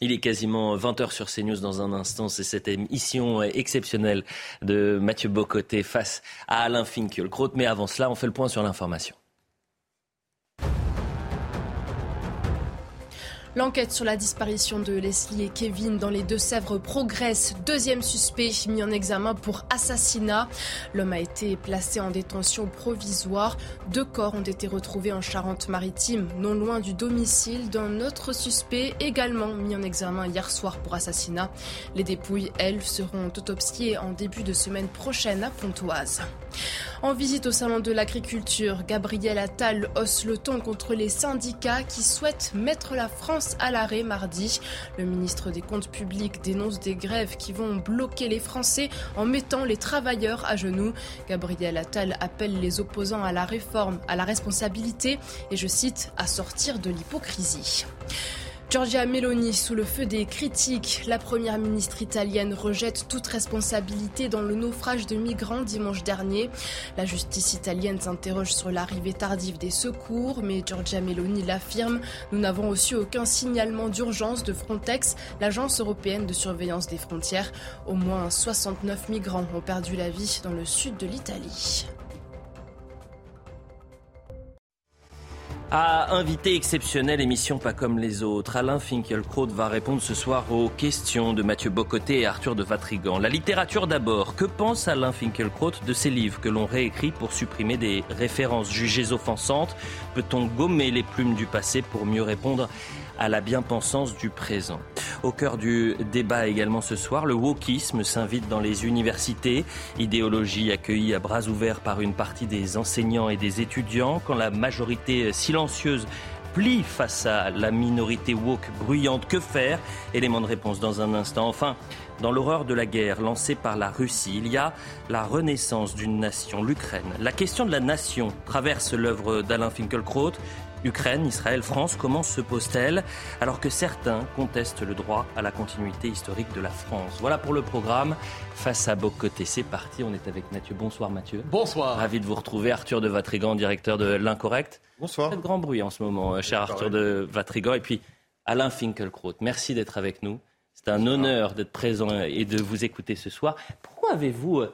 Il est quasiment 20h sur CNews dans un instant. C'est cette émission exceptionnelle de Mathieu Bocoté face à Alain Finkielkraut. Mais avant cela, on fait le point sur l'information. L'enquête sur la disparition de Leslie et Kevin dans les Deux-Sèvres progresse. Deuxième suspect mis en examen pour assassinat. L'homme a été placé en détention provisoire. Deux corps ont été retrouvés en Charente-Maritime, non loin du domicile d'un autre suspect également mis en examen hier soir pour assassinat. Les dépouilles, elles, seront autopsiées en début de semaine prochaine à Pontoise. En visite au Salon de l'Agriculture, Gabriel Attal hausse le ton contre les syndicats qui souhaitent mettre la France à l'arrêt mardi. Le ministre des Comptes publics dénonce des grèves qui vont bloquer les Français en mettant les travailleurs à genoux. Gabriel Attal appelle les opposants à la réforme, à la responsabilité et, je cite, à sortir de l'hypocrisie. Giorgia Meloni sous le feu des critiques. La première ministre italienne rejette toute responsabilité dans le naufrage de migrants dimanche dernier. La justice italienne s'interroge sur l'arrivée tardive des secours, mais Giorgia Meloni l'affirme. Nous n'avons reçu aucun signalement d'urgence de Frontex, l'agence européenne de surveillance des frontières. Au moins 69 migrants ont perdu la vie dans le sud de l'Italie. À invité exceptionnel, émission pas comme les autres, Alain Finkielkraut va répondre ce soir aux questions de Mathieu Bocoté et Arthur de Vatrigan. La littérature d'abord. Que pense Alain Finkielkraut de ces livres que l'on réécrit pour supprimer des références jugées offensantes? Peut-on gommer les plumes du passé pour mieux répondre la bien-pensance du présent. Au cœur du débat également ce soir, le wokisme s'invite dans les universités, idéologie accueillie à bras ouverts par une partie des enseignants et des étudiants, quand la majorité silencieuse plie face à la minorité woke bruyante. Que faire? Élément de réponse dans un instant. Enfin, dans l'horreur de la guerre lancée par la Russie, il y a la renaissance d'une nation, l'Ukraine. La question de la nation traverse l'œuvre d'Alain Finkielkraut. Ukraine, Israël, France, comment se pose-t-elle alors que certains contestent le droit à la continuité historique de la France? Voilà pour le programme. Face à Bocoté, c'est parti. On est avec Mathieu. Bonsoir Mathieu. Bonsoir. Ravi de vous retrouver. Arthur de Vatrigan, directeur de l'Incorrect. Bonsoir. Faites grand bruit en ce moment, euh, cher Arthur de Vatrigan. Et puis Alain Finkielkraut, merci d'être avec nous. C'est un honneur d'être présent et de vous écouter ce soir. Pourquoi avez-vous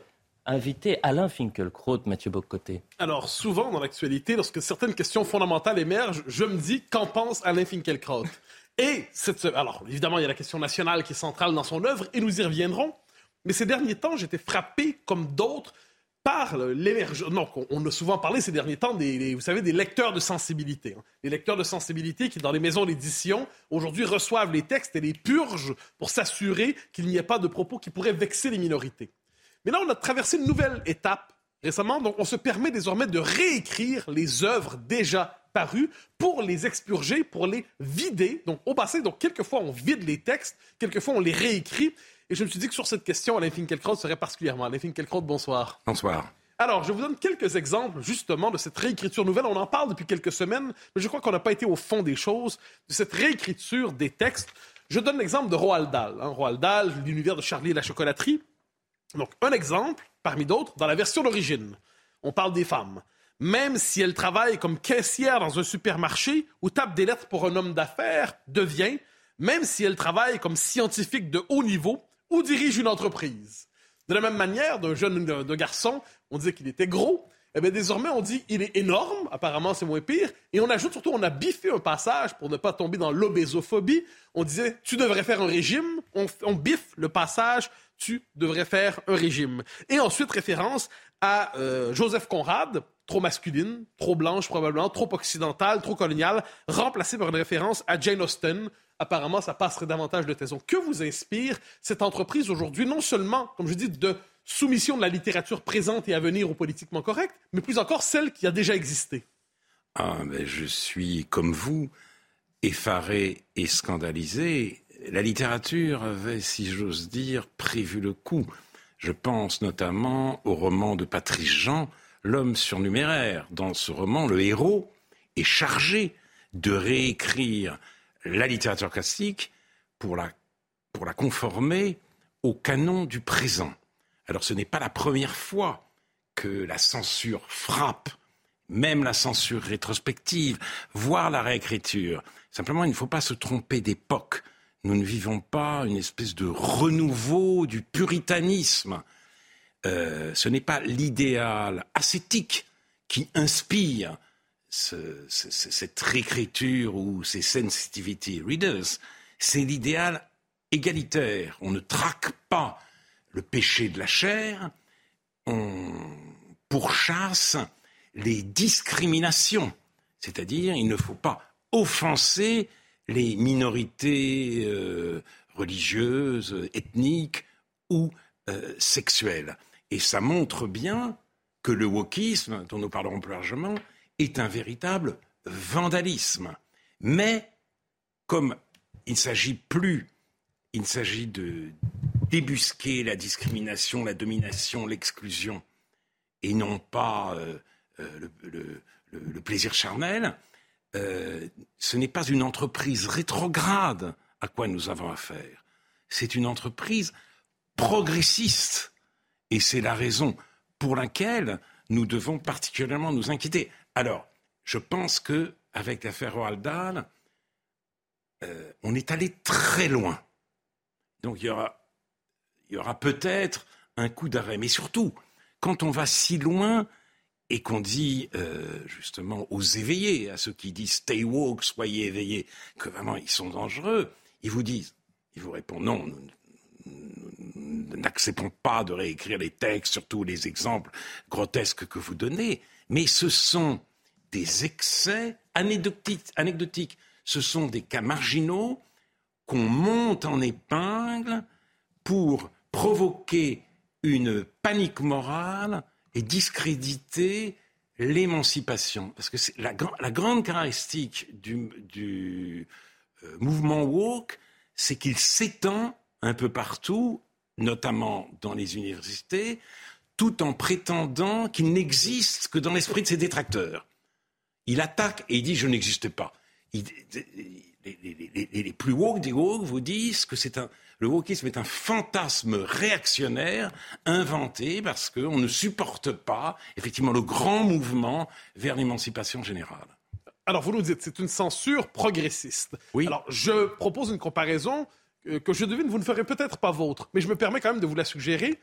inviter Alain Finkielkraut, Mathieu Bocoté Alors, souvent dans l'actualité, lorsque certaines questions fondamentales émergent, je me dis qu'en pense Alain Finkielkraut? Et, cette... alors, évidemment, il y a la question nationale qui est centrale dans son œuvre, et nous y reviendrons. Mais ces derniers temps, j'étais frappé, comme d'autres, par l'émergence. Non, on a souvent parlé ces derniers temps des, vous savez, des lecteurs de sensibilité. Hein. Les lecteurs de sensibilité qui, dans les maisons d'édition, aujourd'hui reçoivent les textes et les purgent pour s'assurer qu'il n'y ait pas de propos qui pourraient vexer les minorités. Mais là, on a traversé une nouvelle étape récemment. Donc, on se permet désormais de réécrire les œuvres déjà parues pour les expurger, pour les vider. Donc, au passé, donc, quelquefois, on vide les textes, quelquefois, on les réécrit. Et je me suis dit que sur cette question, Alain Finkielkraut serait particulièrement. Alain Finkielkraut, bonsoir. Bonsoir. Alors, je vous donne quelques exemples, justement, de cette réécriture nouvelle. On en parle depuis quelques semaines, mais je crois qu'on n'a pas été au fond des choses, de cette réécriture des textes. Je donne l'exemple de Roald Dahl. Hein. Roald Dahl, l'univers de Charlie et la chocolaterie. Donc, un exemple, parmi d'autres, dans la version d'origine, on parle des femmes. Même si elles travaillent comme caissières dans un supermarché ou tapent des lettres pour un homme d'affaires, devient, même si elles travaillent comme scientifiques de haut niveau ou dirigent une entreprise. De la même manière, d'un jeune d'un garçon, on disait qu'il était gros, eh bien, désormais, on dit il est énorme, apparemment c'est moins pire, et on ajoute surtout, on a biffé un passage pour ne pas tomber dans l'obésophobie. On disait tu devrais faire un régime, on biffe le passage tu devrais faire un régime. Et ensuite, référence à euh, Joseph Conrad, trop masculine, trop blanche probablement, trop occidentale, trop coloniale, remplacée par une référence à Jane Austen. Apparemment, ça passerait davantage de taison. Que vous inspire cette entreprise aujourd'hui, non seulement, comme je dis, de soumission de la littérature présente et à venir au politiquement correct, mais plus encore celle qui a déjà existé? Ah, mais je suis comme vous, effaré et scandalisé la littérature avait, si j'ose dire, prévu le coup. Je pense notamment au roman de Patrice Jean, L'homme surnuméraire. Dans ce roman, le héros est chargé de réécrire la littérature classique pour la, pour la conformer au canon du présent. Alors ce n'est pas la première fois que la censure frappe, même la censure rétrospective, voire la réécriture. Simplement, il ne faut pas se tromper d'époque nous ne vivons pas une espèce de renouveau du puritanisme. Euh, ce n'est pas l'idéal ascétique qui inspire cette réécriture ou ces sensitivity readers, c'est l'idéal égalitaire. On ne traque pas le péché de la chair, on pourchasse les discriminations. C'est-à-dire, il ne faut pas offenser les minorités euh, religieuses, ethniques ou euh, sexuelles. Et ça montre bien que le wokisme, dont nous parlerons plus largement, est un véritable vandalisme. Mais comme il ne s'agit plus, il s'agit de débusquer la discrimination, la domination, l'exclusion, et non pas euh, le, plaisir charnel, euh, ce n'est pas une entreprise rétrograde à quoi nous avons affaire. C'est une entreprise progressiste. Et c'est la raison pour laquelle nous devons particulièrement nous inquiéter. Alors, je pense que avec l'affaire Roald Dahl, euh, on est allé très loin. Donc il y aura, il y aura peut-être un coup d'arrêt. Mais surtout, quand on va si loin et qu'on dit euh, justement aux éveillés, à ceux qui disent stay woke, soyez éveillés, que vraiment ils sont dangereux, ils vous disent, ils vous répondent non, nous n'acceptons pas de réécrire les textes, surtout les exemples grotesques que vous donnez, mais ce sont des excès anecdotiques. Ce sont des cas marginaux qu'on monte en épingle pour provoquer une panique morale et discréditer l'émancipation. Parce que la, grande caractéristique du, euh, mouvement woke, c'est qu'il s'étend un peu partout, notamment dans les universités, tout en prétendant qu'il n'existe que dans l'esprit de ses détracteurs. Il attaque et il dit je n'existe pas. Les, plus woke des woke vous disent que c'est un, le wokisme est un fantasme réactionnaire inventé parce qu'on ne supporte pas effectivement le grand mouvement vers l'émancipation générale. Alors vous nous dites c'est une censure progressiste. Oui. Alors je propose une comparaison que je devine vous ne ferez peut-être pas vôtre, mais je me permets quand même de vous la suggérer.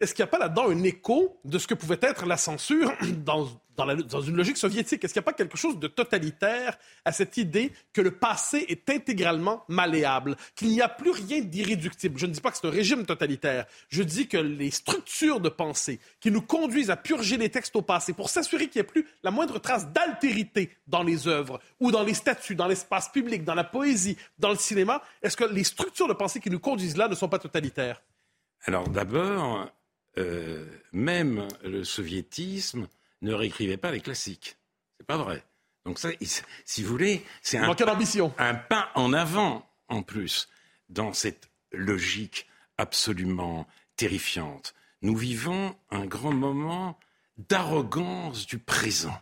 Est-ce qu'il n'y a pas là-dedans un écho de ce que pouvait être la censure dans, dans, une logique soviétique? Est-ce qu'il n'y a pas quelque chose de totalitaire à cette idée que le passé est intégralement malléable, qu'il n'y a plus rien d'irréductible? Je ne dis pas que c'est un régime totalitaire. Je dis que les structures de pensée qui nous conduisent à purger les textes au passé pour s'assurer qu'il n'y ait plus la moindre trace d'altérité dans les œuvres ou dans les statuts, dans l'espace public, dans la poésie, dans le cinéma, est-ce que les structures de pensée qui nous conduisent là ne sont pas totalitaires? Alors d'abord, euh, même le soviétisme ne réécrivait pas les classiques. C'est pas vrai. Donc ça, si vous voulez, c'est un, un pas en avant en plus dans cette logique absolument terrifiante. Nous vivons un grand moment d'arrogance du présent.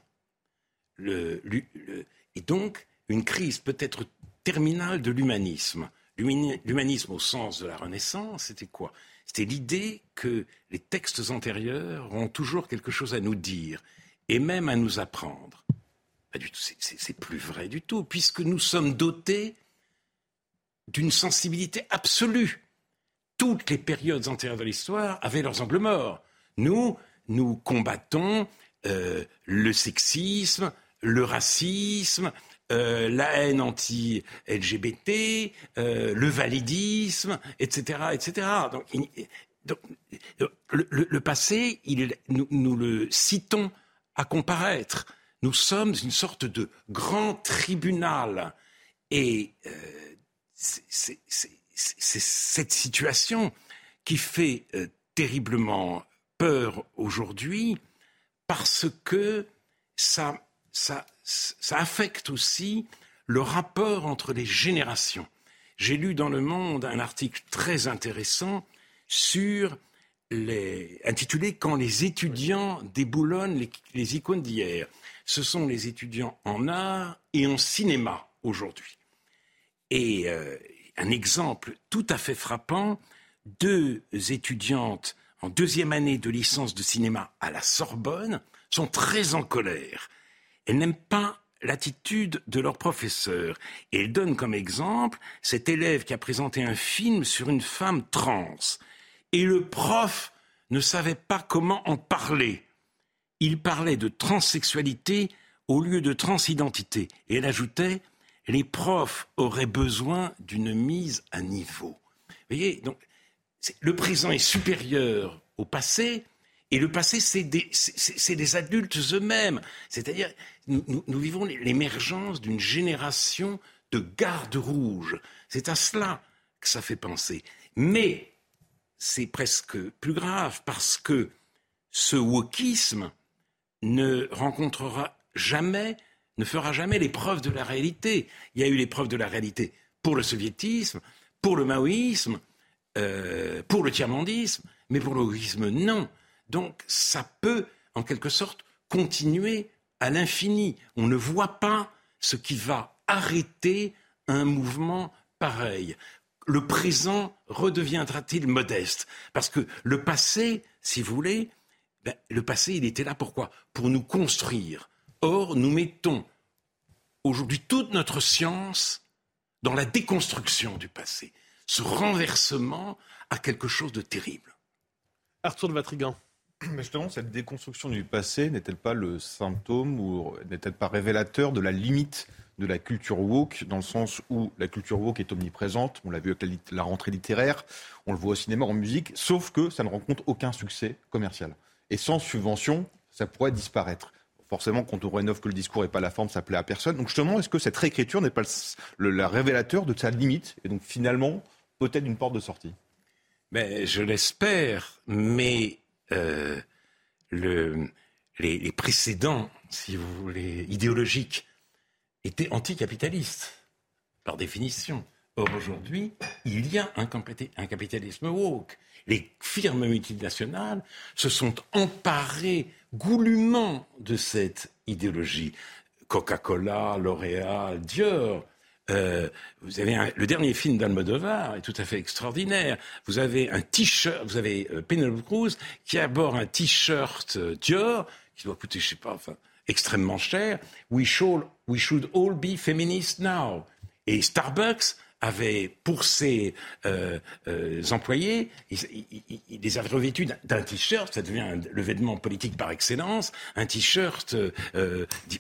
et donc une crise peut-être terminale de l'humanisme. L'humanisme au sens de la Renaissance, c'était quoi? C'était l'idée que les textes antérieurs ont toujours quelque chose à nous dire et même à nous apprendre. Pas du tout, c'est plus vrai du tout, puisque nous sommes dotés d'une sensibilité absolue. Toutes les périodes antérieures de l'histoire avaient leurs angles morts. Nous, nous combattons euh, le sexisme, le racisme, euh, la haine anti-LGBT, euh, le validisme, etc., etc. Donc, le, passé, nous, le citons à comparaître. Nous sommes une sorte de grand tribunal. Et euh, c'est cette situation qui fait terriblement peur aujourd'hui parce que ça, ça, ça affecte aussi le rapport entre les générations. J'ai lu dans Le Monde un article très intéressant sur les, intitulé Quand les étudiants déboulonnent les, les icônes d'hier. Ce sont les étudiants en art et en cinéma aujourd'hui. Et euh, un exemple tout à fait frappant, deux étudiantes en deuxième année de licence de cinéma à la Sorbonne sont très en colère elles n'aiment pas l'attitude de leur professeur. Et elle donne comme exemple cet élève qui a présenté un film sur une femme trans. Et le prof ne savait pas comment en parler. Il parlait de transsexualité au lieu de transidentité. Et elle ajoutait, les profs auraient besoin d'une mise à niveau. Vous voyez, donc, le présent est supérieur au passé, et le passé, c'est des, adultes eux-mêmes. C'est-à-dire, nous, vivons l'émergence d'une génération de gardes rouges. C'est à cela que ça fait penser. Mais c'est presque plus grave parce que ce wokisme ne rencontrera jamais, ne fera jamais l'épreuve de la réalité. Il y a eu l'épreuve de la réalité pour le soviétisme, pour le maoïsme, euh, pour le tiers-mondisme, mais pour le wokisme, non. Donc ça peut, en quelque sorte, continuer à l'infini. On ne voit pas ce qui va arrêter un mouvement pareil. Le présent redeviendra-t-il modeste? Parce que le passé, si vous voulez, ben, le passé, il était là pourquoi? Pour nous construire. Or, nous mettons aujourd'hui toute notre science dans la déconstruction du passé. Ce renversement a quelque chose de terrible. Arthur de Vatrigan. Mais justement, cette déconstruction du passé n'est-elle pas le symptôme ou n'est-elle pas révélateur de la limite de la culture woke, dans le sens où la culture woke est omniprésente, on l'a vu avec la, rentrée littéraire, on le voit au cinéma, en musique, sauf que ça ne rencontre aucun succès commercial. Et sans subvention, ça pourrait disparaître. Forcément, quand on rénove que le discours n'est pas la forme, ça plaît à personne. Donc justement, est-ce que cette réécriture n'est pas le, révélateur de sa limite et donc finalement peut-être une porte de sortie? Mais Je l'espère, mais euh, le, les, précédents, si vous voulez, idéologiques, étaient anticapitalistes, par définition. Or, aujourd'hui, il y a un, un capitalisme woke. Les firmes multinationales se sont emparées goulûment de cette idéologie. Coca-Cola, L'Oréal, Dior, euh, vous avez le dernier film d'Almodovar est tout à fait extraordinaire. Vous avez un t-shirt, vous avez euh, Penelope Cruz qui aborde un t-shirt euh, Dior qui doit coûter, je sais pas, extrêmement cher. We should, we should all be feminists now. Et Starbucks avait pour ses employés, il, les avait revêtus d'un t-shirt, ça devient le vêtement politique par excellence, un t-shirt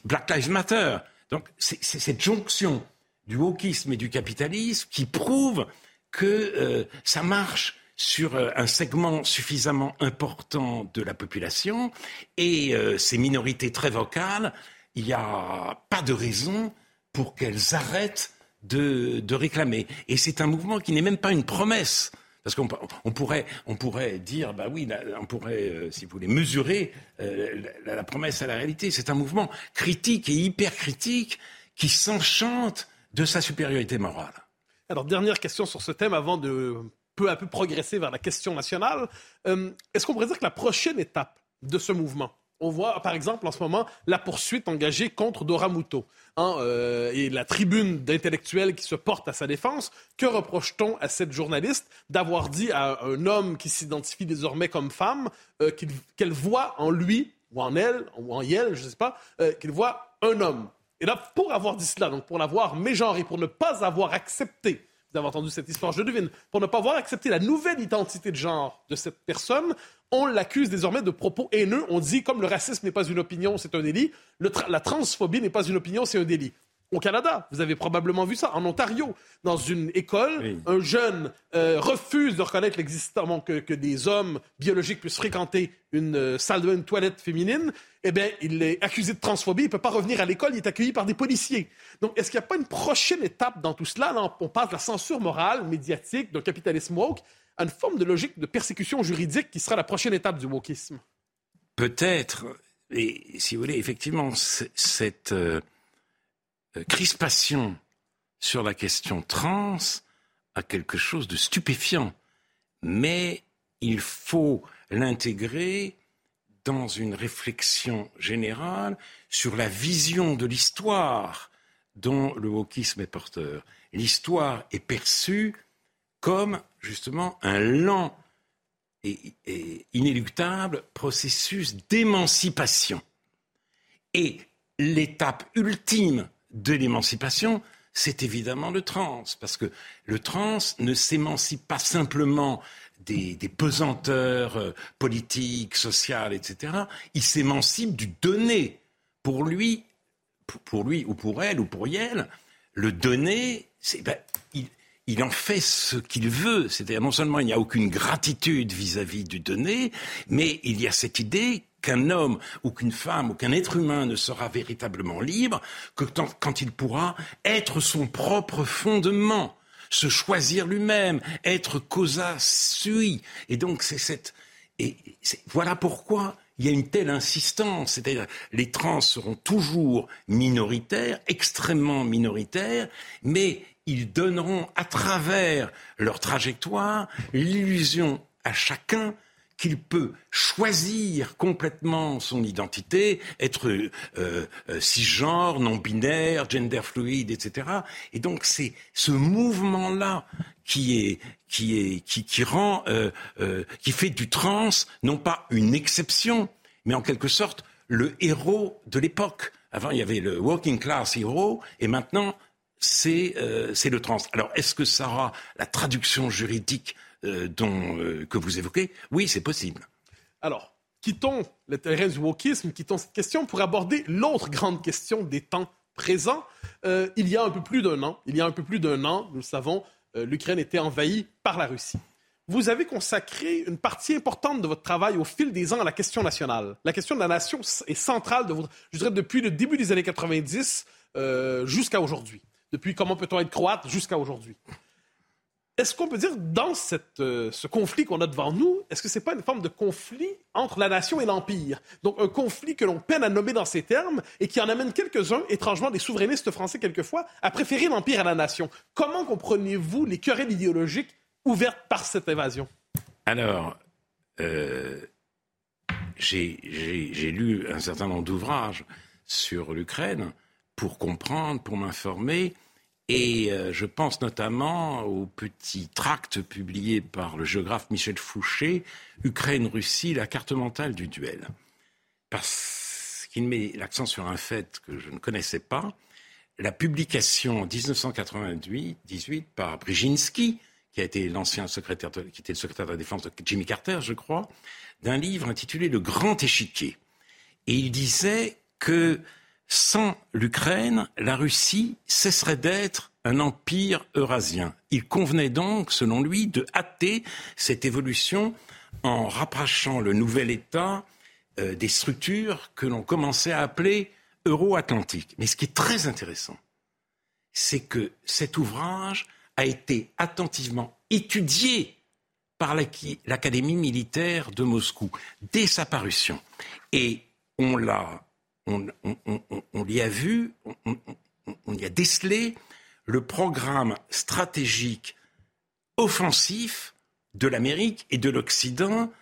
Black Lives Matter. Donc c'est cette jonction du wokisme et du capitalisme qui prouvent que euh, ça marche sur euh, un segment suffisamment important de la population et euh, ces minorités très vocales, il n'y a pas de raison pour qu'elles arrêtent de, réclamer. Et c'est un mouvement qui n'est même pas une promesse. Parce qu'on pourrait, on pourrait dire, bah oui, on pourrait, si vous voulez, mesurer la, la, promesse à la réalité. C'est un mouvement critique et hyper critique qui s'enchante de sa supériorité morale. Alors, dernière question sur ce thème avant de peu à peu progresser vers la question nationale. Euh, est-ce qu'on pourrait dire que la prochaine étape de ce mouvement, on voit par exemple en ce moment la poursuite engagée contre Dora Muto hein, euh, et la tribune d'intellectuels qui se porte à sa défense. Que reproche-t-on à cette journaliste d'avoir dit à un homme qui s'identifie désormais comme femme euh, qu'elle voit en lui ou en elle ou en elle, je ne sais pas, qu'il voit un homme? Et là, pour avoir dit cela, donc pour l'avoir mégenré, pour ne pas avoir accepté, vous avez entendu cette histoire, je devine, pour ne pas avoir accepté la nouvelle identité de genre de cette personne, on l'accuse désormais de propos haineux. On dit, comme le racisme n'est pas une opinion, c'est un délit, la transphobie n'est pas une opinion, c'est un délit au Canada. Vous avez probablement vu ça. En Ontario, dans une école, un jeune euh, refuse de reconnaître l'existence que, que, des hommes biologiques puissent fréquenter une euh, salle de une toilette féminine. Eh bien, il est accusé de transphobie. Il ne peut pas revenir à l'école. Il est accueilli par des policiers. Donc, est-ce qu'il n'y a pas une prochaine étape dans tout cela? on passe de la censure morale, médiatique, d'un capitalisme woke à une forme de logique de persécution juridique qui sera la prochaine étape du wokisme. Peut-être. Et si vous voulez, effectivement, cette. Euh, crispation sur la question trans a quelque chose de stupéfiant. Mais il faut l'intégrer dans une réflexion générale sur la vision de l'histoire dont le wokisme est porteur. L'histoire est perçue comme justement un lent et, et inéluctable processus d'émancipation. Et l'étape ultime de l'émancipation, c'est évidemment le trans, parce que le trans ne s'émancipe pas simplement des, pesanteurs euh, politiques, sociales, etc. Il s'émancipe du donné. Pour lui, pour lui ou pour elle ou pour elle, le donné, c'est, ben, il, en fait ce qu'il veut. C'est-à-dire non seulement il n'y a aucune gratitude vis-à-vis du donné, mais il y a cette idée qu'un homme ou qu'une femme ou qu'un être humain ne sera véritablement libre que quand il pourra être son propre fondement, se choisir lui-même, être causa sui. Et donc c'est cette et voilà pourquoi il y a une telle insistance, c'est-à-dire les trans seront toujours minoritaires, extrêmement minoritaires, mais ils donneront à travers leur trajectoire l'illusion à chacun qu'il peut choisir complètement son identité, être euh, euh, cisgenre, non-binaire, gender fluide, etc. Et donc c'est ce mouvement-là qui est qui est qui, rend euh, qui fait du trans non pas une exception, mais en quelque sorte le héros de l'époque. Avant il y avait le working class hero et maintenant c'est c'est le trans. Alors est-ce que ça aura la traduction juridique euh, euh, que vous évoquez, oui, c'est possible. Alors, quittons le terrain du wokisme, quittons cette question pour aborder l'autre grande question des temps présents. Euh, il y a un peu plus d'un an, il y a un peu plus d'un an, nous le savons, l'Ukraine était envahie par la Russie. Vous avez consacré une partie importante de votre travail au fil des ans à la question nationale. La question de la nation est centrale, de votre, je dirais, depuis le début des années 90 jusqu'à aujourd'hui. Depuis comment peut-on être croate jusqu'à aujourd'hui? Est-ce qu'on peut dire, dans euh, ce conflit qu'on a devant nous, est-ce que ce n'est pas une forme de conflit entre la nation et l'Empire? Donc, un conflit que l'on peine à nommer dans ces termes et qui en amène quelques-uns, étrangement des souverainistes français quelquefois, à préférer l'Empire à la nation. Comment comprenez-vous les querelles idéologiques ouvertes par cette invasion? Alors, euh, j'ai lu un certain nombre d'ouvrages sur l'Ukraine pour comprendre, pour m'informer. Et euh, je pense notamment au petit tract publié par le géographe Michel Fouché, Ukraine-Russie, la carte mentale du duel. Parce qu'il met l'accent sur un fait que je ne connaissais pas, la publication en 1998 par Brzezinski, qui a été l'ancien secrétaire, qui était le secrétaire de la défense de Jimmy Carter, je crois, d'un livre intitulé Le Grand Échiquier. Et il disait que sans l'Ukraine, la Russie cesserait d'être un empire eurasien. Il convenait donc, selon lui, de hâter cette évolution en rapprochant le nouvel État euh, des structures que l'on commençait à appeler euro-atlantiques. Mais ce qui est très intéressant, c'est que cet ouvrage a été attentivement étudié par l'Académie militaire de Moscou dès sa parution. Et on l'a on, y a vu, on, y a décelé le programme stratégique offensif de l'Amérique et de l'Occident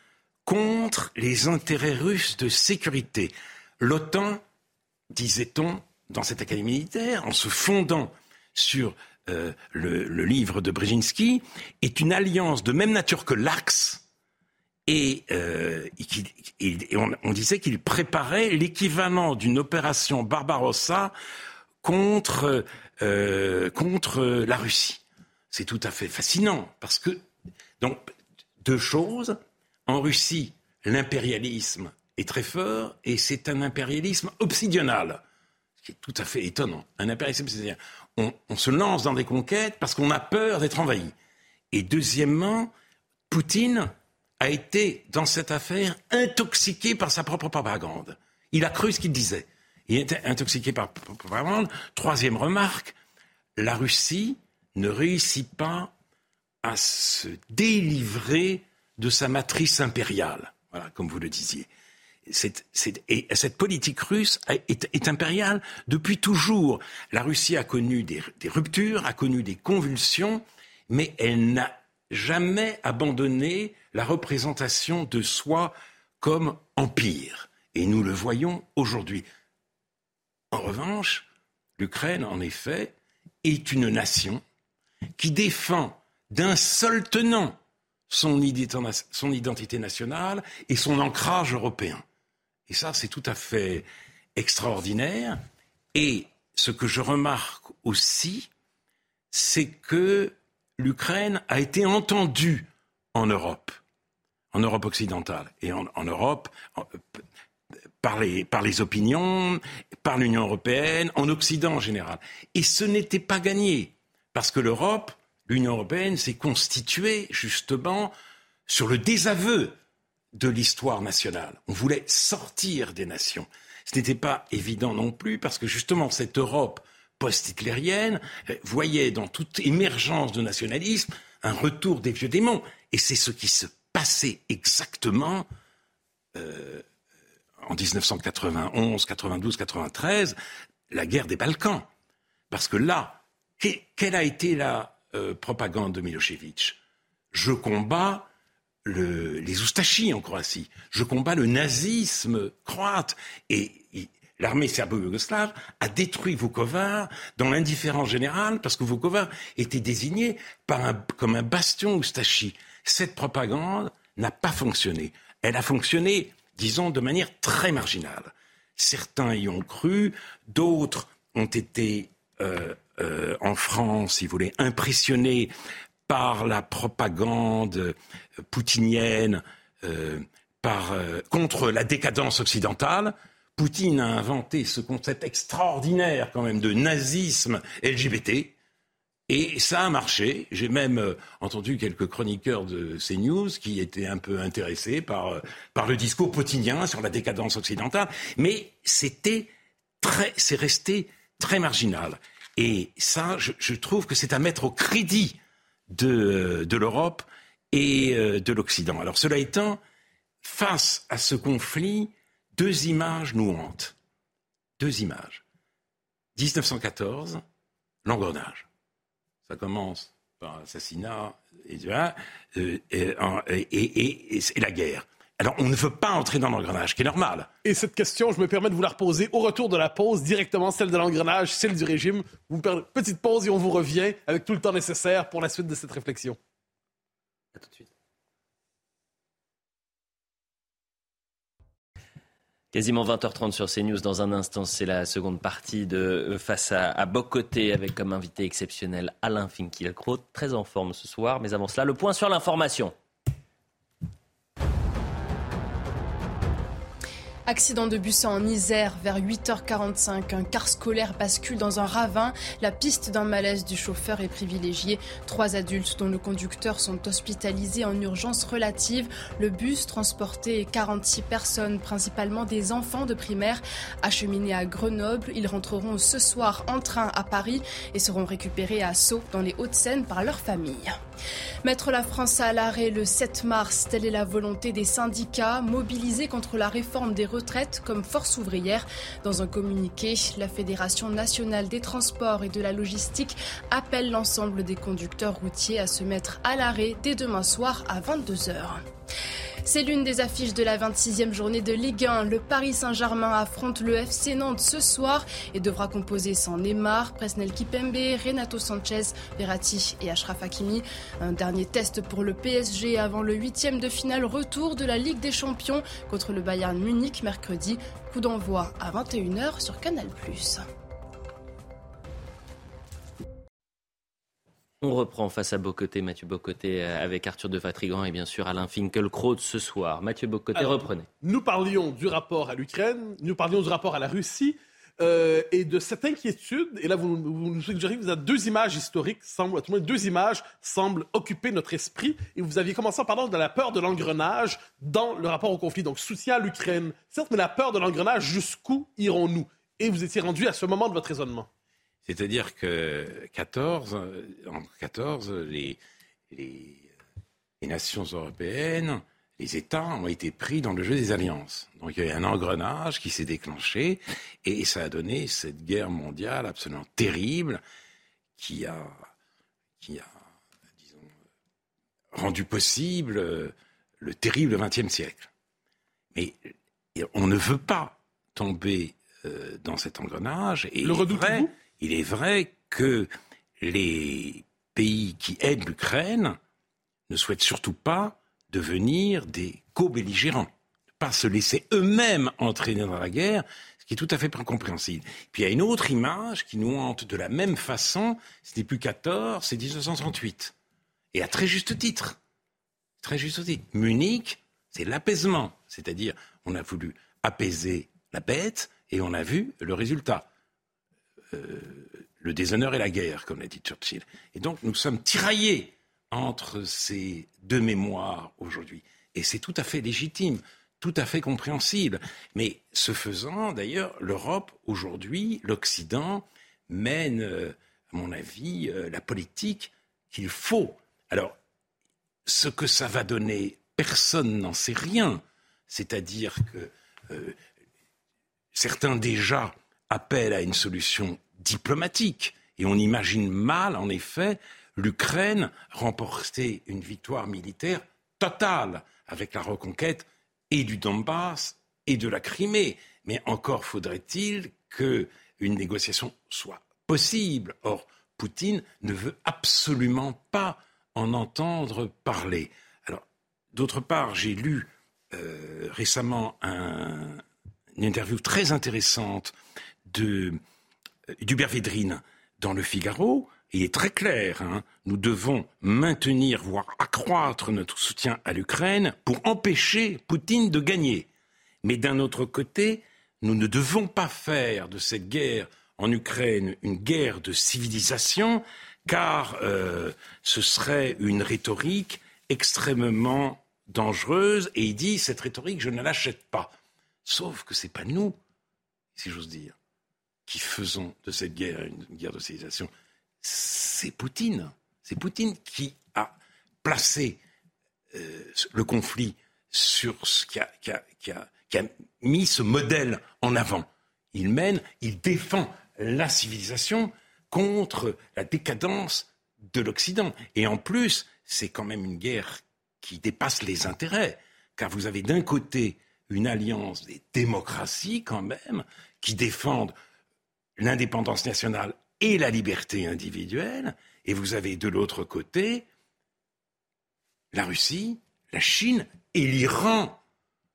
contre les intérêts russes de sécurité. L'OTAN, disait-on dans cette académie militaire, en se fondant sur euh, le, livre de Brzezinski, est une alliance de même nature que l'Axe et, euh, on, disait qu'il préparait l'équivalent d'une opération Barbarossa contre, euh, contre la Russie. C'est tout à fait fascinant parce que, donc, deux choses. En Russie, l'impérialisme est très fort et c'est un impérialisme obsidional, ce qui est tout à fait étonnant. Un impérialisme on se lance dans des conquêtes parce qu'on a peur d'être envahi. Et deuxièmement, Poutine a été, dans cette affaire, intoxiqué par sa propre propagande. Il a cru ce qu'il disait. Il était intoxiqué par propagande. Troisième remarque, la Russie ne réussit pas à se délivrer de sa matrice impériale. Voilà, comme vous le disiez. et cette politique russe est, impériale depuis toujours. La Russie a connu des ruptures, a connu des convulsions, mais elle n'a jamais abandonné la représentation de soi comme empire. Et nous le voyons aujourd'hui. En revanche, l'Ukraine, en effet, est une nation qui défend d'un seul tenant son identité nationale et son ancrage européen. Et ça, c'est tout à fait extraordinaire. Et ce que je remarque aussi, c'est que l'Ukraine a été entendue en Europe, en Europe occidentale et en, Europe par, les, par les opinions, par l'Union européenne, en Occident en général. Et ce n'était pas gagné, parce que l'Europe, l'Union européenne s'est constituée justement sur le désaveu de l'histoire nationale. On voulait sortir des nations. Ce n'était pas évident non plus parce que justement cette Europe post-hitlérienne euh, voyait dans toute émergence de nationalisme un retour des vieux démons. Et c'est ce qui se passait exactement euh, en 1991, 92, 93, la guerre des Balkans. Parce que là, quelle a été la euh, propagande de Milosevic Je combats les Oustachis en Croatie. Je combats le nazisme croate. Et l'armée serbo-yougoslave a détruit Vukovar dans l'indifférence générale parce que Vukovar était désigné comme un bastion Oustachi. Cette propagande n'a pas fonctionné. Elle a fonctionné, disons, de manière très marginale. Certains y ont cru, d'autres ont été euh, euh, en France, si vous voulez, impressionnés par la propagande poutinienne euh, par, euh, contre la décadence occidentale. Poutine a inventé ce concept extraordinaire quand même de nazisme LGBT. Et ça a marché. J'ai même euh, entendu quelques chroniqueurs de CNews qui étaient un peu intéressés par, par le discours poutinien sur la décadence occidentale. Mais c'était très, c'est resté très marginal. Et ça, je, je trouve que c'est à mettre au crédit de, de l'Europe et euh, de l'Occident. Alors cela étant, face à ce conflit, deux images nous hantent. Deux images. 1914, l'engrenage. Ça commence par assassinat et, euh, et, et, et, la guerre. Alors, on ne veut pas entrer dans l'engrenage, qui est normal. Et cette question, je me permets de vous la reposer au retour de la pause, directement celle de l'engrenage, celle du régime. Vous me petite pause et on vous revient avec tout le temps nécessaire pour la suite de cette réflexion. À tout de suite. Quasiment 20h30 sur CNews. Dans un instant, c'est la seconde partie de euh, Face à, à Bocoté avec comme invité exceptionnel Alain Finkielkraut, très en forme ce soir. Mais avant cela, le point sur l'information. Accident de bus en Isère vers 8h45. Un car scolaire bascule dans un ravin. La piste d'un malaise du chauffeur est privilégiée. Trois adultes dont le conducteur sont hospitalisés en urgence relative. Le bus transportait 46 personnes, principalement des enfants de primaire, acheminés à Grenoble. Ils rentreront ce soir en train à Paris et seront récupérés à Sceaux dans les Hauts-de-Seine par leur famille. Mettre la France à l'arrêt le 7 mars, telle est la volonté des syndicats mobilisés contre la réforme des retraites comme force ouvrière. Dans un communiqué, la Fédération nationale des transports et de la logistique appelle l'ensemble des conducteurs routiers à se mettre à l'arrêt dès demain soir à 22h. C'est l'une des affiches de la 26e journée de Ligue 1. Le Paris Saint-Germain affronte le FC Nantes ce soir et devra composer sans Neymar, Presnel Kipembe, Renato Sanchez, Verratti et Ashraf Hakimi. Un dernier test pour le PSG avant le huitième de finale retour de la Ligue des Champions contre le Bayern Munich mercredi. Coup d'envoi à 21h sur Canal+. On reprend face à Bocoté, Mathieu Bocoté euh, avec Arthur de Vatrigan et bien sûr Alain Finkielkraut ce soir. Mathieu Bocoté, reprenez. Nous parlions du rapport à l'Ukraine, nous parlions du rapport à la Russie euh, et de cette inquiétude. Et là, vous, nous suggérez que vous avez deux images historiques, semblent, tout deux images semblent occuper notre esprit. Et vous aviez commencé en parlant de la peur de l'engrenage dans le rapport au conflit. Donc, soutien à l'Ukraine. Certes, mais la peur de l'engrenage, jusqu'où irons-nous? Et vous étiez rendu à ce moment de votre raisonnement. C'est-à-dire que 14, en 14, les, les, nations européennes, les États ont été pris dans le jeu des alliances. Donc il y a eu un engrenage qui s'est déclenché et ça a donné cette guerre mondiale absolument terrible qui a, qui a disons, rendu possible le terrible XXe siècle. Mais on ne veut pas tomber euh, dans cet engrenage. Et le redoutez-vous? Il est vrai que les pays qui aident l'Ukraine ne souhaitent surtout pas devenir des co-belligérants, pas se laisser eux-mêmes entraîner dans la guerre, ce qui est tout à fait compréhensible. Puis il y a une autre image qui nous hante de la même façon, ce n'est plus 14, c'est 1938. Et à très juste titre. Très juste titre. Munich, c'est l'apaisement. C'est-à-dire, on a voulu apaiser la bête et on a vu le résultat. Euh, le déshonneur et la guerre, comme l'a dit Churchill. Et donc, nous sommes tiraillés entre ces deux mémoires aujourd'hui. Et c'est tout à fait légitime tout à fait compréhensible. Mais ce faisant, d'ailleurs, l'Europe aujourd'hui, l'Occident, mène, euh, à mon avis, euh, la politique qu'il faut. Alors, ce que ça va donner, personne n'en sait rien. C'est-à-dire que certains déjà appellent à une solution diplomatique. Et on imagine mal, en effet, l'Ukraine remporter une victoire militaire totale avec la reconquête et du Donbass et de la Crimée. Mais encore faudrait-il qu'une négociation soit possible. Or, Poutine ne veut absolument pas en entendre parler. Alors, d'autre part, j'ai lu euh, récemment une interview très intéressante de euh, d'Hubert Védrine dans Le Figaro, il est très clair, hein. nous devons maintenir, voire accroître notre soutien à l'Ukraine pour empêcher Poutine de gagner. Mais d'un autre côté, nous ne devons pas faire de cette guerre en Ukraine une guerre de civilisation, car euh, ce serait une rhétorique extrêmement dangereuse. Et il dit cette rhétorique, je ne l'achète pas. Sauf que ce n'est pas nous, si j'ose dire, qui faisons de cette guerre une guerre de civilisation c'est Poutine. C'est Poutine qui a placé euh, le conflit sur ce qui a, qui, a, mis ce modèle en avant. Il mène, il défend la civilisation contre la décadence de l'Occident. Et en plus, c'est quand même une guerre qui dépasse les intérêts, car vous avez d'un côté une alliance des démocraties quand même qui défendent l'indépendance nationale et la liberté individuelle, et vous avez de l'autre côté la Russie, la Chine et l'Iran,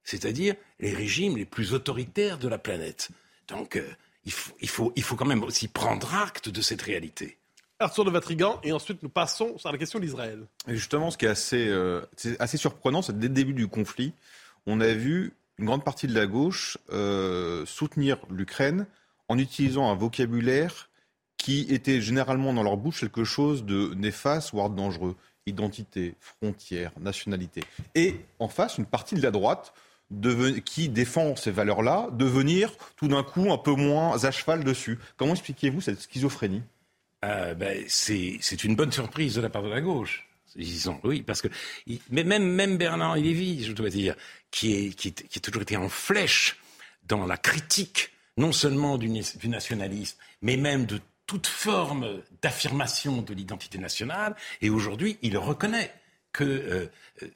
c'est-à-dire les régimes les plus autoritaires de la planète. Donc euh, il, faut, il, faut, il faut quand même aussi prendre acte de cette réalité. Arthur de Vatrigan, et ensuite nous passons sur la question d'Israël. Justement, ce qui est assez, euh, assez surprenant, c'est que dès le début du conflit, on a vu une grande partie de la gauche euh, soutenir l'Ukraine en utilisant un vocabulaire qui étaient généralement dans leur bouche quelque chose de néfaste, voire dangereux. Identité, frontières, nationalité. Et en face, une partie de la droite qui défend ces valeurs-là, devenir tout d'un coup un peu moins à cheval dessus. Comment expliquez-vous cette schizophrénie? Euh, ben, C'est une bonne surprise de la part de la gauche. Disons, oui, parce que mais même, même Bernard Lévy, je dois dire, qui, est, qui, qui a toujours été en flèche dans la critique, non seulement du, nationalisme, mais même de toute forme d'affirmation de l'identité nationale. Et aujourd'hui, il reconnaît que euh, euh,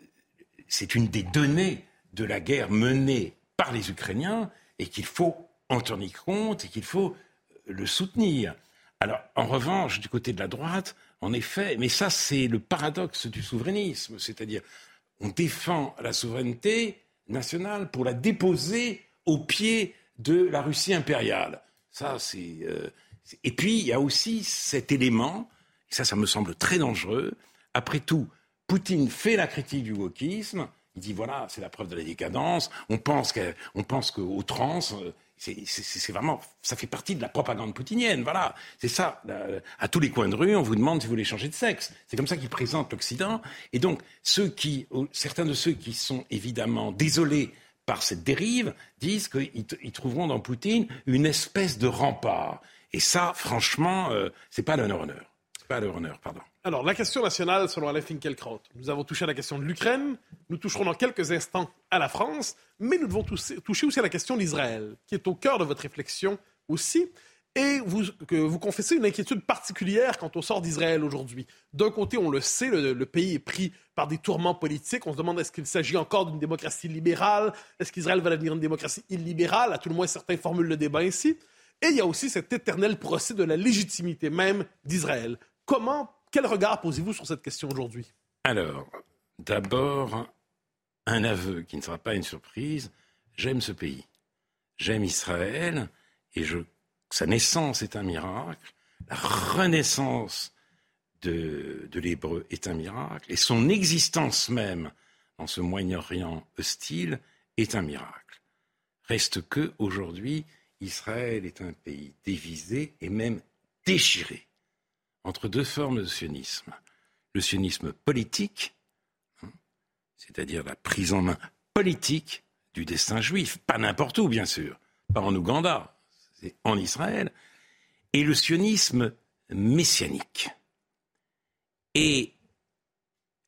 c'est une des données de la guerre menée par les Ukrainiens et qu'il faut en tenir compte et qu'il faut euh, le soutenir. Alors, en revanche, du côté de la droite, en effet, mais ça, c'est le paradoxe du souverainisme, c'est-à-dire, on défend la souveraineté nationale pour la déposer au pied de la Russie impériale. Ça, c'est. Et puis, il y a aussi cet élément, et ça, ça me semble très dangereux. Après tout, Poutine fait la critique du wokisme. Il dit voilà, c'est la preuve de la décadence. On pense qu'au trans, euh, c'est vraiment, ça fait partie de la propagande poutinienne. Voilà, c'est ça. À tous les coins de rue, on vous demande si vous voulez changer de sexe. C'est comme ça qu'il présente l'Occident. Et donc, ceux qui, certains de ceux qui sont évidemment désolés par cette dérive disent qu'ils trouveront dans Poutine une espèce de rempart. Et ça, franchement, euh, c'est pas l'honneur-honneur. C'est pas l'honneur, pardon. Alors, la question nationale, selon Alain Finkielkraut. Nous avons touché à la question de l'Ukraine, nous toucherons dans quelques instants à la France, mais nous devons toucher aussi à la question d'Israël, qui est au cœur de votre réflexion aussi. Et vous, que vous confessez une inquiétude particulière quant au sort d'Israël aujourd'hui. D'un côté, on le sait, le, le, pays est pris par des tourments politiques. On se demande est-ce qu'il s'agit encore d'une démocratie libérale? Est-ce qu'Israël va devenir une démocratie illibérale? À tout le moins, certains formulent le débat ainsi. Et il y a aussi cet éternel procès de la légitimité même d'Israël. Comment, quel regard posez-vous sur cette question aujourd'hui? Alors, d'abord, un aveu qui ne sera pas une surprise. J'aime ce pays. J'aime Israël et je, sa naissance est un miracle. La renaissance de, l'hébreu est un miracle. Et son existence même dans ce Moyen-Orient hostile est un miracle. Reste que, aujourd'hui, Israël est un pays dévisé et même déchiré entre deux formes de sionisme. Le sionisme politique, hein, c'est-à-dire la prise en main politique du destin juif, pas n'importe où bien sûr, pas en Ouganda, c'est en Israël, et le sionisme messianique. Et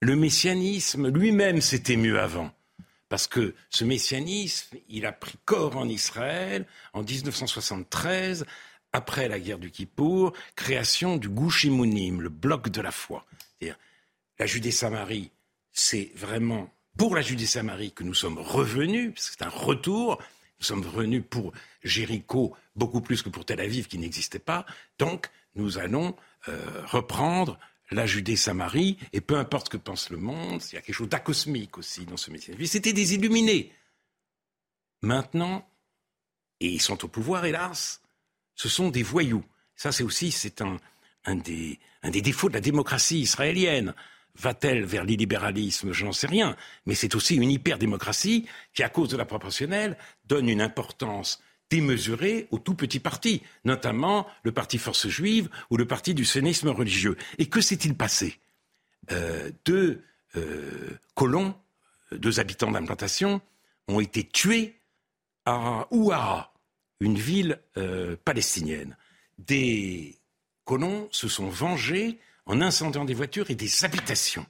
le messianisme lui-même s'était mieux avant. Parce que ce messianisme, il a pris corps en Israël en 1973, après la guerre du Kippour, création du Gouchimounim, le bloc de la foi. C'est-à-dire, la Judée-Samarie, c'est vraiment pour la Judée-Samarie que nous sommes revenus, parce que c'est un retour. Nous sommes revenus pour Jéricho beaucoup plus que pour Tel Aviv qui n'existait pas. Donc, nous allons euh, reprendre la Judée-Samarie, et peu importe ce que pense le monde, il y a quelque chose d'acosmique aussi dans ce métier. C'était des illuminés. Maintenant, et ils sont au pouvoir, hélas, ce sont des voyous. Ça, c'est aussi c'est un des défauts de la démocratie israélienne. Va-t-elle vers l'illibéralisme? Je n'en sais rien. Mais c'est aussi une hyper-démocratie qui, à cause de la proportionnelle, donne une importance démesuré aux tout petits partis, notamment le parti Force juive ou le parti du sionisme religieux. Et que s'est-il passé? Euh, Deux euh, colons, deux habitants d'implantation, ont été tués à Ouara, une ville euh, palestinienne. Des colons se sont vengés en incendiant des voitures et des habitations.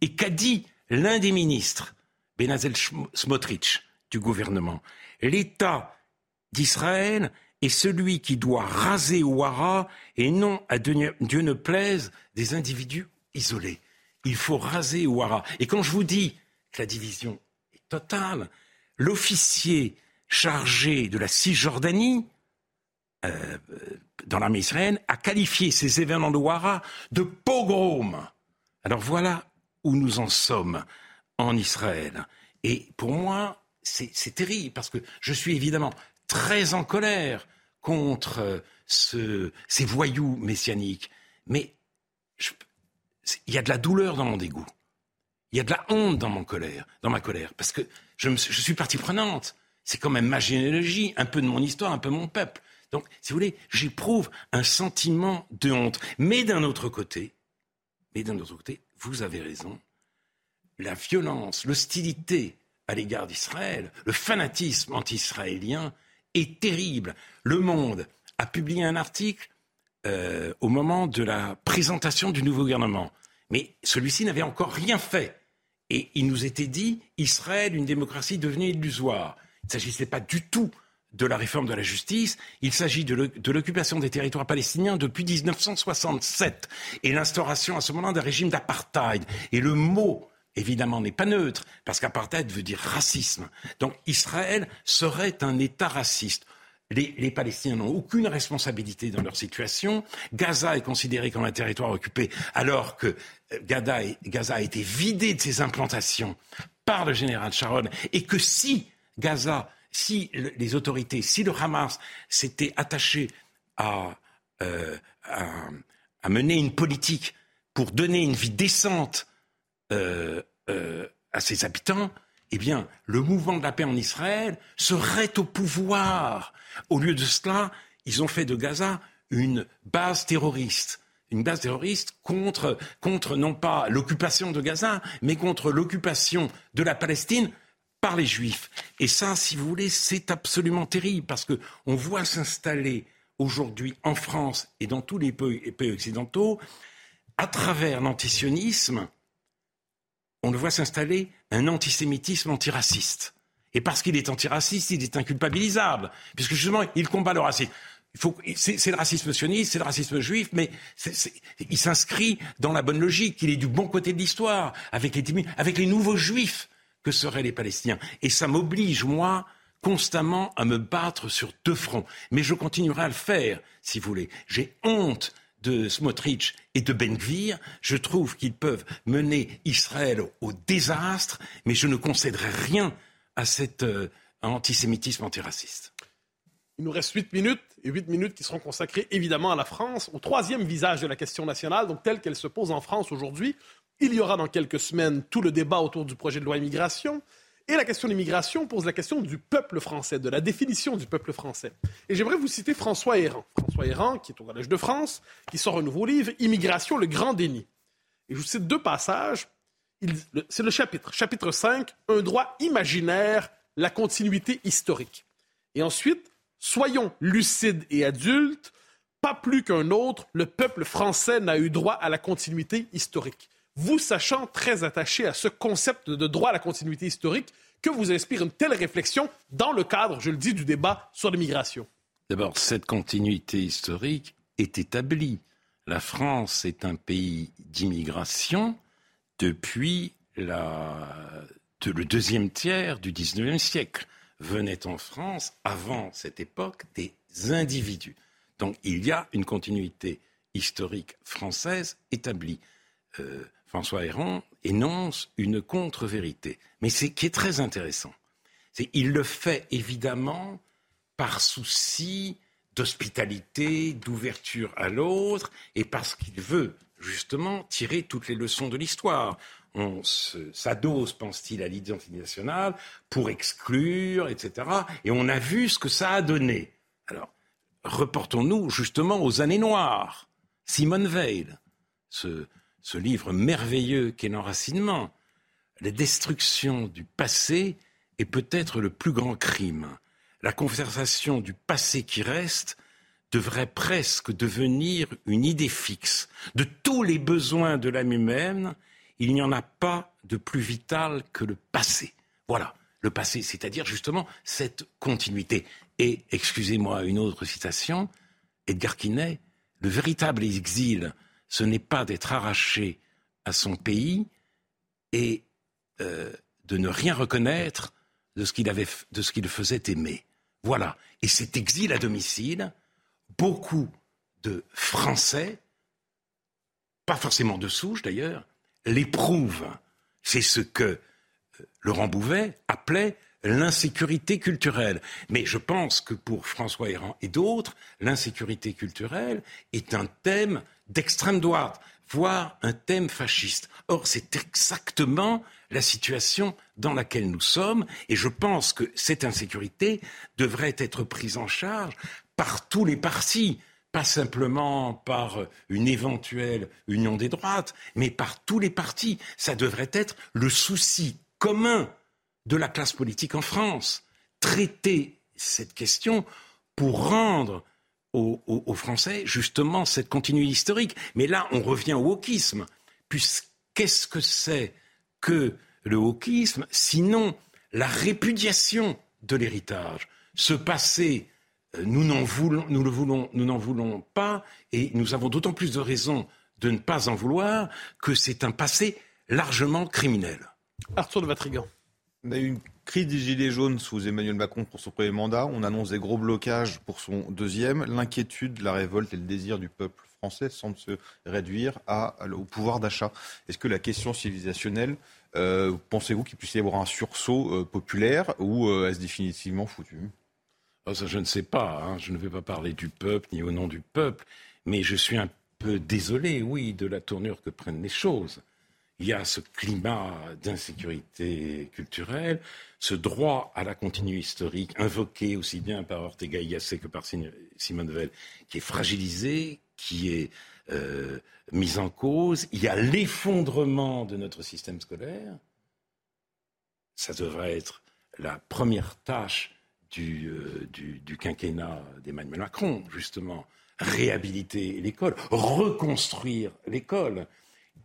Et qu'a dit l'un des ministres, Benazel Smotrich, du gouvernement? L'État d'Israël est celui qui doit raser Ouara et non, à Dieu ne plaise, des individus isolés. Il faut raser Ouara. Et quand je vous dis que la division est totale, l'officier chargé de la Cisjordanie, euh, dans l'armée israélienne, a qualifié ces événements de Ouara de pogrom. Alors voilà où nous en sommes en Israël. Et pour moi, c'est terrible parce que je suis évidemment très en colère contre ce, ces voyous messianiques. Mais il y a de la douleur dans mon dégoût. Il y a de la honte dans, mon colère, dans ma colère. Parce que je, je suis partie prenante. C'est quand même ma généalogie, un peu de mon histoire, un peu mon peuple. Donc, si vous voulez, j'éprouve un sentiment de honte. Mais d'un autre côté, mais d'un autre côté, vous avez raison. La violence, l'hostilité à l'égard d'Israël, le fanatisme anti-israélien est terrible. Le Monde a publié un article euh, au moment de la présentation du nouveau gouvernement. Mais celui-ci n'avait encore rien fait. Et il nous était dit, Israël, une démocratie devenue illusoire. Il ne s'agissait pas du tout de la réforme de la justice, il s'agit de l'occupation des territoires palestiniens depuis 1967 et l'instauration à ce moment d'un régime d'apartheid. Et le mot évidemment, n'est pas neutre, parce qu'apartheid veut dire racisme. Donc Israël serait un État raciste. Les, Palestiniens n'ont aucune responsabilité dans leur situation. Gaza est considéré comme un territoire occupé, alors que euh, Gaza, a été vidé de ses implantations par le général Sharon, et que si Gaza, si les autorités, si le Hamas s'était attaché à, euh, à mener une politique pour donner une vie décente euh, euh, à ses habitants, eh bien, le mouvement de la paix en Israël serait au pouvoir. Au lieu de cela, ils ont fait de Gaza une base terroriste. Une base terroriste contre, contre non pas l'occupation de Gaza, mais contre l'occupation de la Palestine par les Juifs. Et ça, si vous voulez, c'est absolument terrible parce que on voit s'installer aujourd'hui en France et dans tous les pays occidentaux, à travers l'antisionisme, on le voit s'installer un antisémitisme antiraciste. Et parce qu'il est antiraciste, il est inculpabilisable, puisque justement, il combat le racisme. C'est le racisme sioniste, c'est le racisme juif, mais il s'inscrit dans la bonne logique. Il est du bon côté de l'histoire, avec les nouveaux juifs que seraient les Palestiniens. Et ça m'oblige, moi, constamment à me battre sur deux fronts. Mais je continuerai à le faire, si vous voulez. J'ai honte de Smotrich et de Ben Gvir, je trouve qu'ils peuvent mener Israël au désastre, mais je ne concéderai rien à cet euh, antisémitisme antiraciste. Il nous reste 8 minutes, et 8 minutes qui seront consacrées évidemment à la France, au troisième visage de la question nationale, donc telle qu'elle se pose en France aujourd'hui. Il y aura dans quelques semaines tout le débat autour du projet de loi immigration. Et la question de l'immigration pose la question du peuple français, de la définition du peuple français. Et j'aimerais vous citer François Héran. François Héran, qui est au Collège de France, qui sort un nouveau livre, Immigration, le grand déni. Et je vous cite deux passages. C'est le chapitre, chapitre 5, Un droit imaginaire, la continuité historique. Et ensuite, Soyons lucides et adultes, pas plus qu'un autre, le peuple français n'a eu droit à la continuité historique vous sachant très attaché à ce concept de droit à la continuité historique, que vous inspire une telle réflexion dans le cadre, je le dis, du débat sur l'immigration D'abord, cette continuité historique est établie. La France est un pays d'immigration depuis le deuxième tiers du XIXe siècle. Venaient en France, avant cette époque, des individus. Donc il y a une continuité historique française établie. Euh, François Héron énonce une contre-vérité. Mais ce qui est très intéressant, c'est qu'il le fait évidemment par souci d'hospitalité, d'ouverture à l'autre, et parce qu'il veut justement tirer toutes les leçons de l'histoire. On s'adose, pense-t-il, à l'identité nationale pour exclure, etc. Et on a vu ce que ça a donné. Alors, reportons-nous justement aux années noires. Simone Veil, ce, ce livre merveilleux qu'est l'enracinement, la destruction du passé est peut-être le plus grand crime. La conversation du passé qui reste devrait presque devenir une idée fixe. De tous les besoins de l'âme humaine, il n'y en a pas de plus vital que le passé. Voilà, le passé, c'est-à-dire justement cette continuité. Et, excusez-moi, une autre citation, Edgar Quinet, le véritable exil ce n'est pas d'être arraché à son pays et euh, de ne rien reconnaître de ce qu'il de ce faisait aimer. Voilà. Et cet exil à domicile, beaucoup de Français, pas forcément de souche d'ailleurs, l'éprouvent. C'est ce que euh, Laurent Bouvet appelait l'insécurité culturelle. Mais je pense que pour François Héran et d'autres, l'insécurité culturelle est un thème d'extrême droite, voire un thème fasciste. Or, c'est exactement la situation dans laquelle nous sommes, et je pense que cette insécurité devrait être prise en charge par tous les partis, pas simplement par une éventuelle union des droites, mais par tous les partis. Ça devrait être le souci commun de la classe politique en France. Traiter cette question pour rendre aux, Français justement cette continuité historique. Mais là, on revient au wokisme. Qu'est-ce que c'est que le wokisme sinon la répudiation de l'héritage? Ce passé, euh, nous n'en voulons, nous le voulons, nous n'en voulons pas, et nous avons d'autant plus de raisons de ne pas en vouloir que c'est un passé largement criminel. Arthur de Vatrigan. On a eu une crise des Gilets jaunes sous Emmanuel Macron pour son premier mandat. On annonce des gros blocages pour son deuxième. L'inquiétude, la révolte et le désir du peuple français semblent se réduire au pouvoir d'achat. Est-ce que la question civilisationnelle, euh, pensez-vous qu'il puisse y avoir un sursaut euh, populaire ou euh, est-ce définitivement foutu? Ça, Je ne sais pas. Hein. Je ne vais pas parler du peuple ni au nom du peuple. Mais je suis un peu désolé, oui, de la tournure que prennent les choses il y a ce climat d'insécurité culturelle, ce droit à la continuité historique invoqué aussi bien par Ortega y Gasset que par Simone Veil, qui est fragilisé, qui est euh, mis en cause. Il y a l'effondrement de notre système scolaire. Ça devrait être la première tâche du, euh, quinquennat d'Emmanuel Macron, justement. Réhabiliter l'école, reconstruire l'école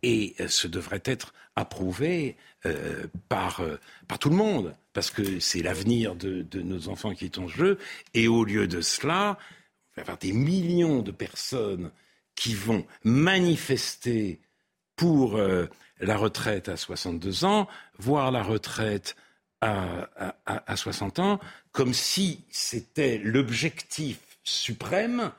et euh, ce devrait être approuvé euh, par, euh, par tout le monde, parce que c'est l'avenir de, de, nos enfants qui est en jeu. Et au lieu de cela, il va avoir des millions de personnes qui vont manifester pour la retraite à 62 ans, voire la retraite à, à 60 ans, comme si c'était l'objectif suprême,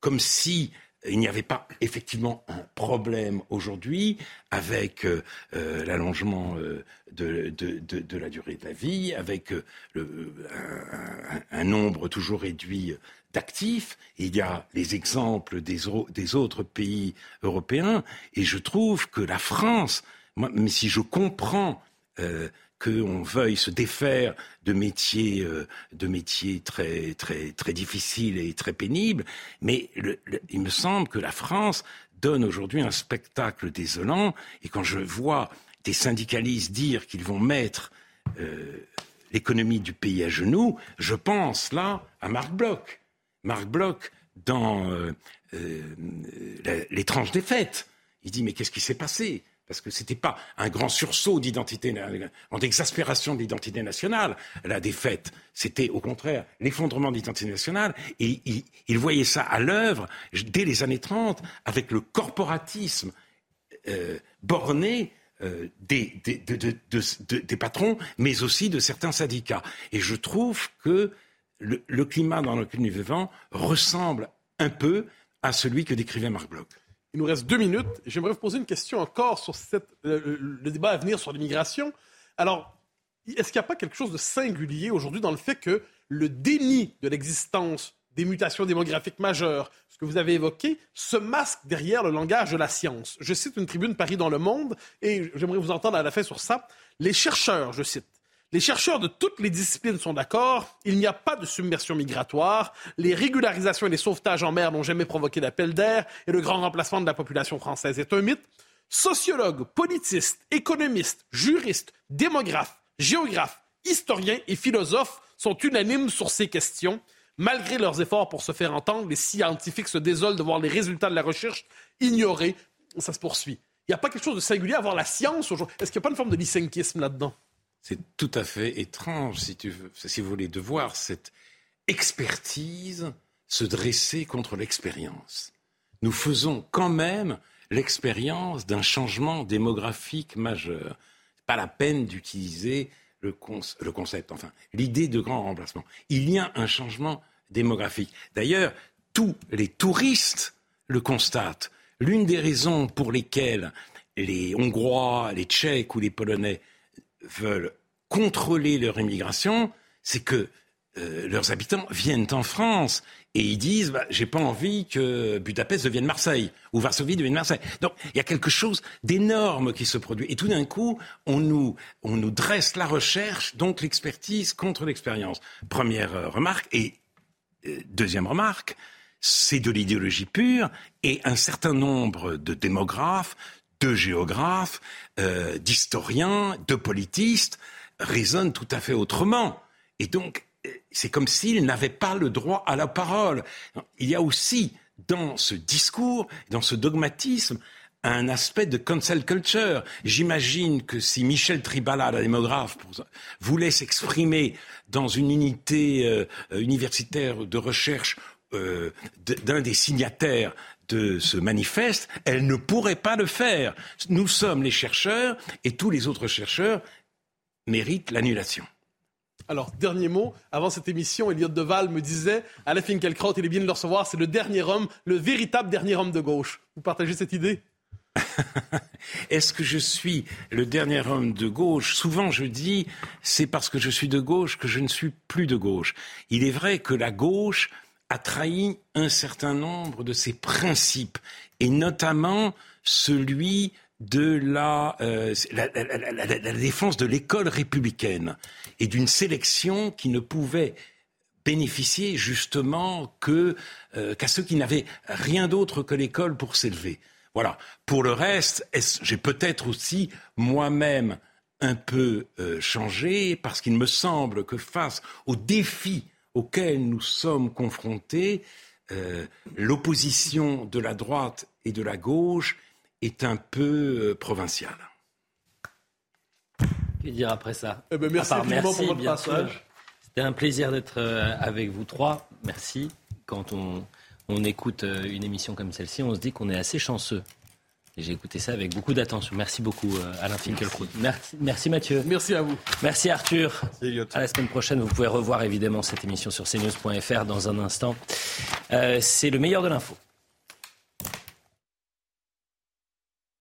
comme si il n'y avait pas effectivement un problème aujourd'hui avec euh, euh, l'allongement euh, de, la durée de la vie, avec un, nombre toujours réduit d'actifs. Il y a les exemples des, autres pays européens, et je trouve que la France, même si je comprends qu'on veuille se défaire de métiers, euh, très, difficiles et très pénibles. Mais il me semble que la France donne aujourd'hui un spectacle désolant. Et quand je vois des syndicalistes dire qu'ils vont mettre euh, l'économie du pays à genoux, je pense là à Marc Bloch. Marc Bloch, dans euh, des fêtes, il dit mais qu'est-ce qui s'est passé? Parce que ce n'était pas un grand sursaut d'identité, en exaspération de l'identité nationale, la défaite. C'était au contraire l'effondrement de l'identité nationale. Et il, voyait ça à l'œuvre dès les années 30 avec le corporatisme euh, borné euh, des, des, de, de, de, des, patrons, mais aussi de certains syndicats. Et je trouve que le, le climat dans lequel nous vivons ressemble un peu à celui que décrivait Marc Bloch. Il nous reste deux minutes. J'aimerais vous poser une question encore sur euh, le débat à venir sur l'immigration. Alors, est-ce qu'il n'y a pas quelque chose de singulier aujourd'hui dans le fait que le déni de l'existence des mutations démographiques majeures, ce que vous avez évoqué, se masque derrière le langage de la science? Je cite une tribune Paris dans le Monde et j'aimerais vous entendre à la fin sur ça. Les chercheurs, je cite, les chercheurs de toutes les disciplines sont d'accord, il n'y a pas de submersion migratoire, les régularisations et les sauvetages en mer n'ont jamais provoqué d'appel d'air et le grand remplacement de la population française est un mythe. Sociologues, politistes, économistes, juristes, démographes, géographes, historiens et philosophes sont unanimes sur ces questions. Malgré leurs efforts pour se faire entendre, les scientifiques se désolent de voir les résultats de la recherche ignorés. Ça se poursuit. Il n'y a pas quelque chose de singulier à voir la science aujourd'hui? Est-ce qu'il n'y a pas une forme de lysenkisme là-dedans? C'est tout à fait étrange, si, tu si vous voulez, de voir cette expertise se dresser contre l'expérience. Nous faisons quand même l'expérience d'un changement démographique majeur. Pas la peine d'utiliser le, le, concept, enfin, l'idée de grand remplacement. Il y a un changement démographique. D'ailleurs, tous les touristes le constatent. L'une des raisons pour lesquelles les Hongrois, les Tchèques ou les Polonais veulent contrôler leur immigration, c'est que euh, leurs habitants viennent en France et ils disent bah, j'ai pas envie que Budapest devienne Marseille ou Varsovie devienne Marseille. Donc il y a quelque chose d'énorme qui se produit et tout d'un coup on nous on nous dresse la recherche donc l'expertise contre l'expérience. Première euh, remarque et euh, deuxième remarque c'est de l'idéologie pure et un certain nombre de démographes de géographes, euh, d'historiens, de politistes raisonnent tout à fait autrement. Et donc, euh, c'est comme s'ils n'avaient pas le droit à la parole. Il y a aussi dans ce discours, dans ce dogmatisme, un aspect de cancel culture. J'imagine que si Michel Tribala, la démographe, voulait s'exprimer dans une unité euh, universitaire de recherche euh, d'un des signataires ce manifeste, elle ne pourrait pas le faire. Nous sommes les chercheurs et tous les autres chercheurs méritent l'annulation. Alors, dernier mot. Avant cette émission, Elliot Deval me disait Alain Finkielkraut, il est bien de le recevoir, c'est le dernier homme, le véritable dernier homme de gauche. Vous partagez cette idée? Est-ce que je suis le dernier homme de gauche? Souvent je dis, c'est parce que je suis de gauche que je ne suis plus de gauche. Il est vrai que la gauche a trahi un certain nombre de ses principes, et notamment celui de la, euh, défense de l'école républicaine et d'une sélection qui ne pouvait bénéficier justement euh, qu'à ceux qui n'avaient rien d'autre que l'école pour s'élever. Voilà. Pour le reste, j'ai peut-être aussi moi-même un peu euh, changé parce qu'il me semble que face aux défis auxquels nous sommes confrontés, euh, l'opposition de la droite et de la gauche est un peu euh, provinciale. Que dire après ça? Eh ben, Merci part, merci, pour votre passage. C'était un plaisir d'être euh, avec vous trois. Merci. Quand on, on écoute une émission comme celle-ci, on se dit qu'on est assez chanceux j'ai écouté ça avec beaucoup d'attention. Merci beaucoup, euh, Alain Finkielkraut. Merci. merci. Mathieu. Merci à vous. Merci Arthur. à la semaine prochaine. Vous pouvez revoir évidemment cette émission sur cnews.fr dans un instant. Euh, c'est le meilleur de l'info.